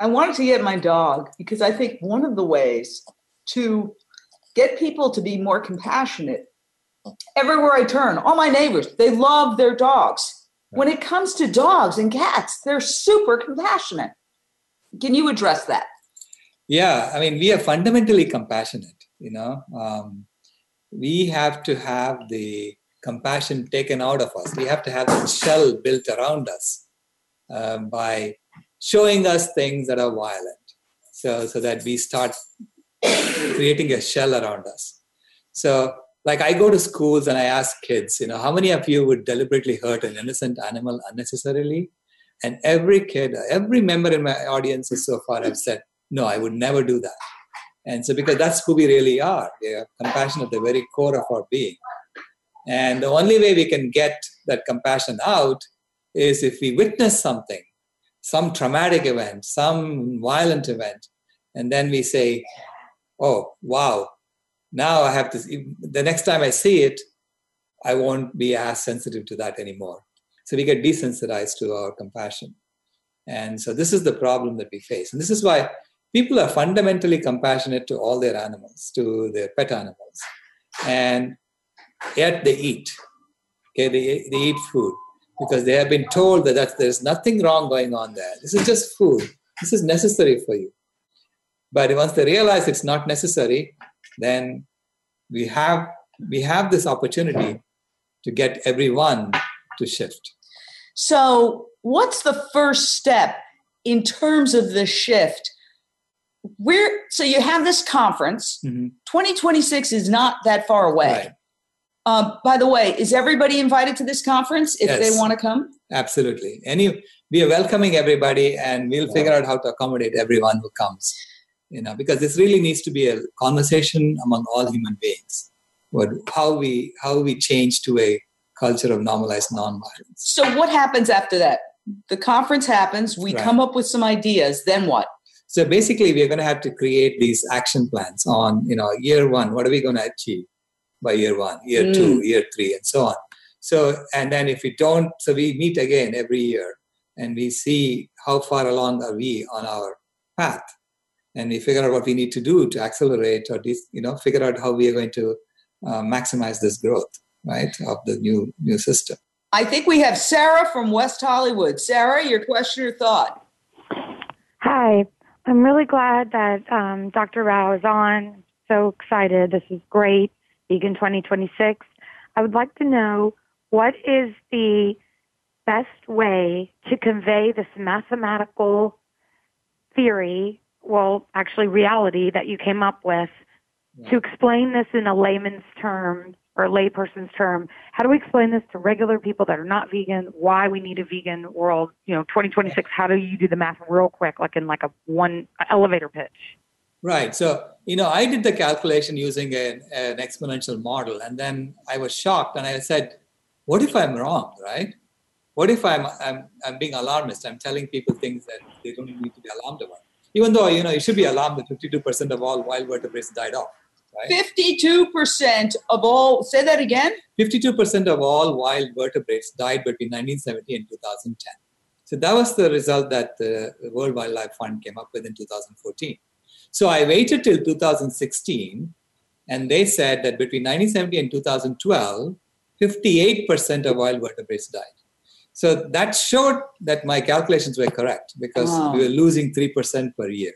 i wanted to get my dog because i think one of the ways to get people to be more compassionate everywhere i turn all my neighbors they love their dogs. When it comes to dogs and cats they're super compassionate. Can you address that? Yeah i mean we are fundamentally compassionate you know? Um, we have to have the compassion taken out of us. We have to have the shell built around us uh, by showing us things that are violent so so that we start creating a shell around us. So like i go to schools and i ask kids you know how many of you would deliberately hurt an innocent animal unnecessarily? And every kid every member in my audiences so far have said no i would never do that. And so, because that's who we really are, we are compassion at the very core of our being. And the only way we can get that compassion out is if we witness something, some traumatic event, some violent event, and then we say, oh, wow, now I have to, the next time I see it, I won't be as sensitive to that anymore. So we get desensitized to our compassion. And so this is the problem that we face. And this is why people are fundamentally compassionate to all their animals, to their pet animals, and yet they eat. Okay, they, they eat food because they have been told that that's, there's nothing wrong going on there. This is just food. This is necessary for you. But once they realize it's not necessary, then we have we have this opportunity to get everyone to shift. So, what's the first step in terms of the shift? we're so you have this conference. Mm-hmm. 2026 is not that far away. Right. Um, by the way, is everybody invited to this conference if yes. they want to come? Absolutely. Any we are welcoming everybody, and we'll figure out how to accommodate everyone who comes. You know, because this really needs to be a conversation among all human beings. What how we how we change to a culture of normalized nonviolence. So what happens after that? The conference happens. We right. come up with some ideas. Then what? So basically, we're going to have to create these action plans on, you know, year one, what are we going to achieve by year one, year mm. two, year three, and so on. So, and then if we don't, so we meet again every year and we see how far along are we on our path. And we figure out what we need to do to accelerate or, you know, figure out how we are going to uh, maximize this growth, right, of the new new system. I think we have Sarah from West Hollywood. Sarah, your question or thought? Hi. I'm really glad that um, Dr. Rao is on. So excited. This is great. Vegan 2026. I would like to know what is the best way to convey this mathematical theory, well, actually reality that you came up with, yeah. to explain this in a layman's term or a layperson's term, how do we explain this to regular people that are not vegan? Why we need a vegan world? You know, 2026. How do you do the math real quick, like in like a one elevator pitch? Right. So, you know, I did the calculation using an, an exponential model, and then I was shocked and I said, what if I'm wrong, right? What if I'm, I'm, I'm being alarmist? I'm telling people things that they don't need to be alarmed about. Even though, you know, you should be alarmed that 52% of all wild vertebrates died off. Right? 52% of all, say that again? 52% of all wild vertebrates died between 1970 and 2010. So that was the result that the World Wildlife Fund came up with in 2014. So I waited till 2016, and they said that between 1970 and 2012, 58% of wild vertebrates died. So that showed that my calculations were correct because wow. we were losing 3% per year.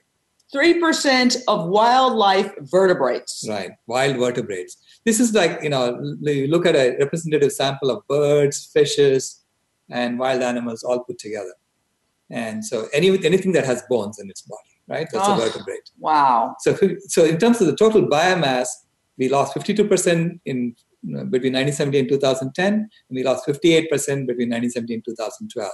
3% of wildlife vertebrates. Right, wild vertebrates. This is like, you know, you look at a representative sample of birds, fishes, and wild animals all put together. And so any, anything that has bones in its body right? That's oh, a vertebrate. Wow. So, so in terms of the total biomass, we lost 52% in you between 1970 and 2010, and we lost 58% between 1970 and 2012.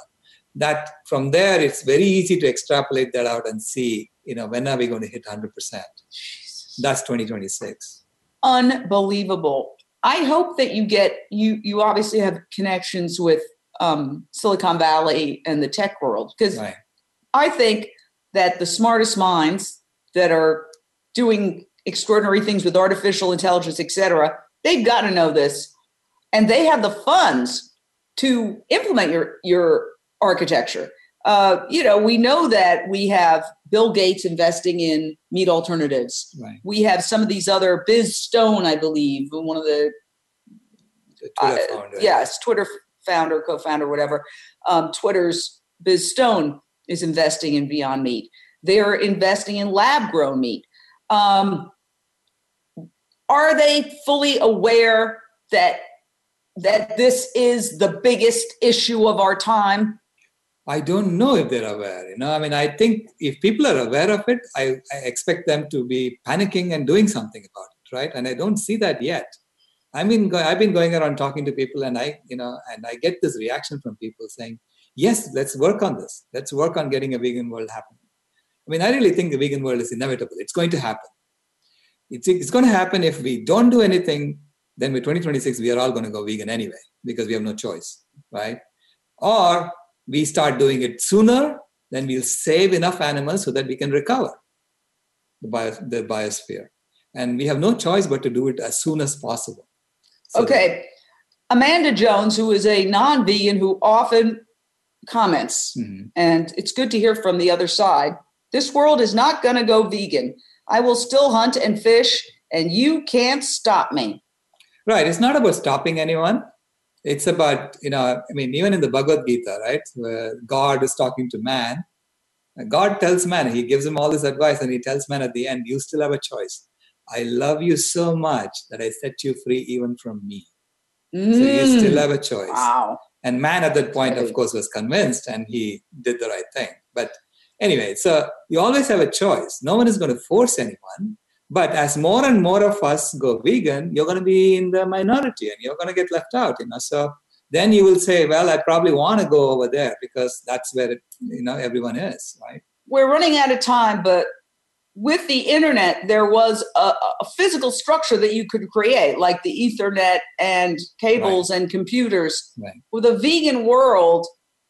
That from there, it's very easy to extrapolate that out and see, you know, when are we going to hit 100%? That's 2026. Unbelievable. I hope that you get you. You obviously have connections with um, Silicon Valley and the tech world because right. I think that the smartest minds that are doing extraordinary things with artificial intelligence, et cetera, they've got to know this. And they have the funds to implement your, your architecture. Uh, you know, we know that we have Bill Gates investing in meat alternatives. Right. We have some of these other Biz Stone, I believe, one of the, the Twitter uh, founder. yes, Twitter founder, co-founder, whatever. Um, Twitter's Biz Stone is investing in Beyond Meat. They're investing in lab grown meat. Um, are they fully aware that that this is the biggest issue of our time? I don't know if they're aware. You know, I mean, I think if people are aware of it, I, I expect them to be panicking and doing something about it, right? And I don't see that yet. I mean, I've been going around talking to people, and I, you know, and I get this reaction from people saying, yes, let's work on this. Let's work on getting a vegan world happening. I mean, I really think the vegan world is inevitable. It's going to happen. It's, it's going to happen if we don't do anything, then by 2026, we are all going to go vegan anyway, because we have no choice, right? Or we start doing it sooner, then we'll save enough animals so that we can recover the, bio, the biosphere. And we have no choice but to do it as soon as possible. So okay. Amanda Jones, who is a non vegan who often comments, mm-hmm. and it's good to hear from the other side. This world is not going to go vegan. I will still hunt and fish, and you can't stop me. Right. It's not about stopping anyone. It's about, you know, I mean, even in the Bhagavad Gita, right, where God is talking to man, God tells man, he gives him all this advice, and he tells man at the end, you still have a choice. I love you so much that I set you free even from me. Mm. So you still have a choice. Wow. And man at that point, of course, was convinced and he did the right thing. But anyway, so you always have a choice. No one is going to force anyone. But as more and more of us go vegan, you're going to be in the minority and you're going to get left out, you know. So then you will say, well, I probably want to go over there because that's where it, you know everyone is, right? We're running out of time, but with the internet, there was a, a, physical structure that you could create, like the Ethernet and cables right. and computers. Right. With a vegan world,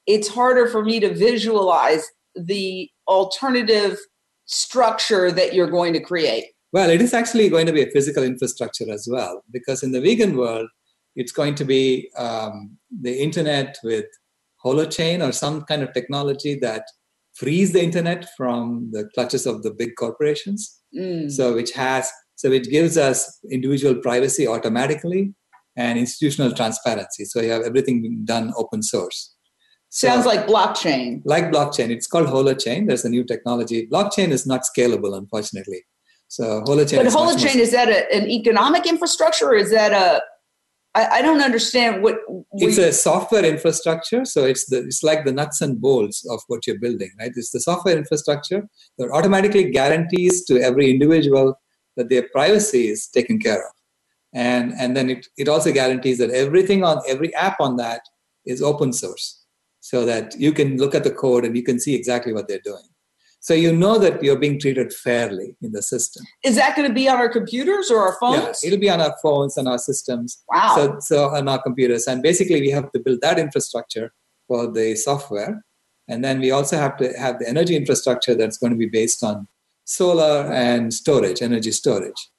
it's harder for me to visualize the alternative structure that you're going to create. Well, it is actually going to be a physical infrastructure as well, because in the vegan world, it's going to be um, the internet with holochain or some kind of technology that frees the internet from the clutches of the big corporations. Mm. So which has so it gives us individual privacy automatically and institutional transparency. So you have everything done open source. So, Sounds like blockchain. Like blockchain. It's called Holochain. There's a new technology. Blockchain is not scalable, unfortunately. So Holochain. But Holochain is that a, an economic infrastructure, or is that a I, I don't understand what it's a software infrastructure. So it's the it's like the nuts and bolts of what you're building, right? It's the software infrastructure that automatically guarantees to every individual that their privacy is taken care of. and and then it, it also guarantees that everything on every app on that is open source so that you can look at the code and you can see exactly what they're doing so you know that you're being treated fairly in the system. Is that going to be on our computers or our phones? yeah, it'll be on our phones and our systems. Wow. so, so on our computers. And basically we have to build that infrastructure for the software. And then we also have to have the energy infrastructure that's going to be based on solar and storage energy storage.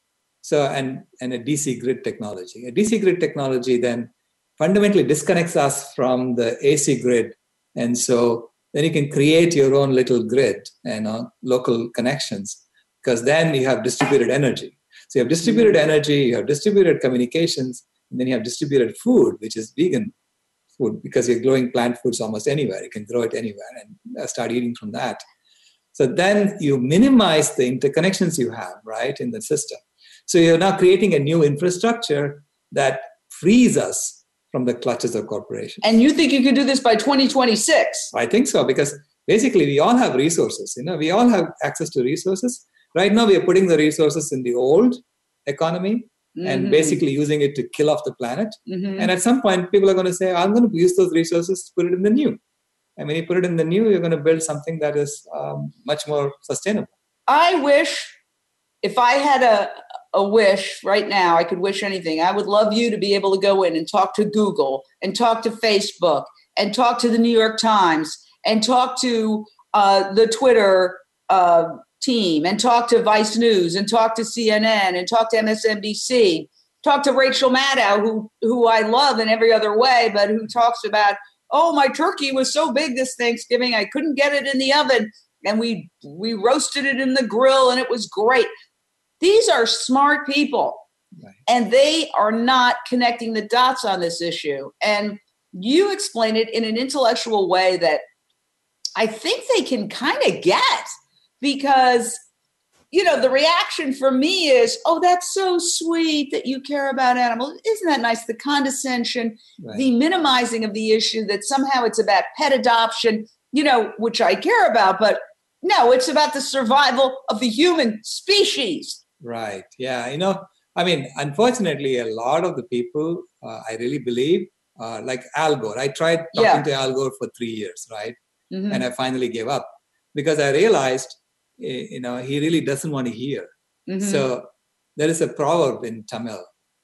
So and and a dc grid technology. A dc grid technology then fundamentally disconnects us from the ac grid. And so then you can create your own little grid and uh, local connections because then you have distributed energy. So you have distributed energy you have distributed communications and then you have distributed food which is vegan food because you're growing plant foods almost anywhere. You can grow it anywhere and uh, start eating from that. So then you minimize the interconnections you have right in the system. So you're now creating a new infrastructure that frees us from the clutches of corporations And you think you can do this by 2026? I think so because basically we all have resources. You know, we all have access to resources. Right now, we are putting the resources in the old economy and Mhm. basically using it to kill off the planet. Mhm. And at some point, people are going to say, "I'm going to use those resources to put it in the new." And when you put it in the new, you're going to build something that is um, much more sustainable. I wish if I had a a wish right now, I could wish anything. I would love you to be able to go in and talk to Google and talk to Facebook and talk to the New York Times and talk to uh, the Twitter uh, team and talk to Vice News and talk to CNN and talk to MSNBC. Talk to Rachel Maddow, who who I love in every other way, but who talks about, oh, my turkey was so big this Thanksgiving, I couldn't get it in the oven, and we we roasted it in the grill, and it was great. These are smart people, and they are not connecting the dots on this issue. And you explain it in an intellectual way that I think they can kind of get because you know the reaction for me is oh that's so sweet that you care about animals. Isn't that nice? The condescension the minimizing of the issue that somehow it's about pet adoption you know which i care about but no it's about the survival of the human species Right. Yeah. You know, I mean, unfortunately, a lot of the people, uh, I really believe, uh, like Al Gore. I tried talking Yeah. to Al Gore for three years, right? Mhm. And I finally gave up because I realized, you know, he really doesn't want to hear. Mhm. So there is a proverb in Tamil,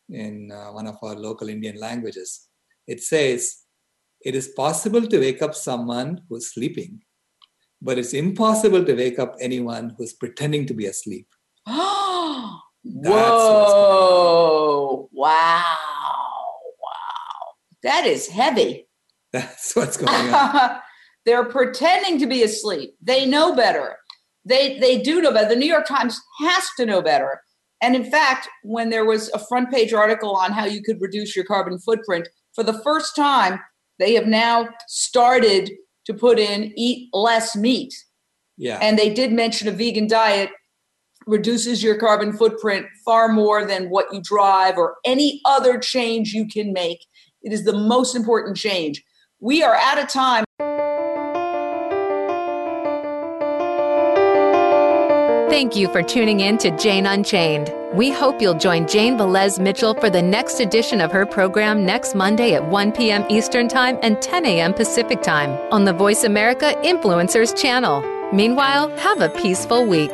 in uh, one of our local Indian languages. It says, "It is possible to wake up someone who's sleeping, but it's impossible to wake up anyone who's pretending to be asleep." Whoa! Wow! Wow! That is heavy. That's what's going on. They're pretending to be asleep. They know better. They they do know better. The New York Times has to know better. And in fact, when there was a front page article on how you could reduce your carbon footprint, for the first time, they have now started to put in eat less meat. Yeah. And they did mention a vegan diet reduces your carbon footprint far more than what you drive or any other change you can make. It is the most important change. We are out of time. Thank you for tuning in to Jane Unchained. We hope you'll join Jane Velez Mitchell for the next edition of her program next Monday at 1 p.m. Eastern Time and 10 a.m. Pacific Time on the Voice America Influencers channel. Meanwhile, have a peaceful week.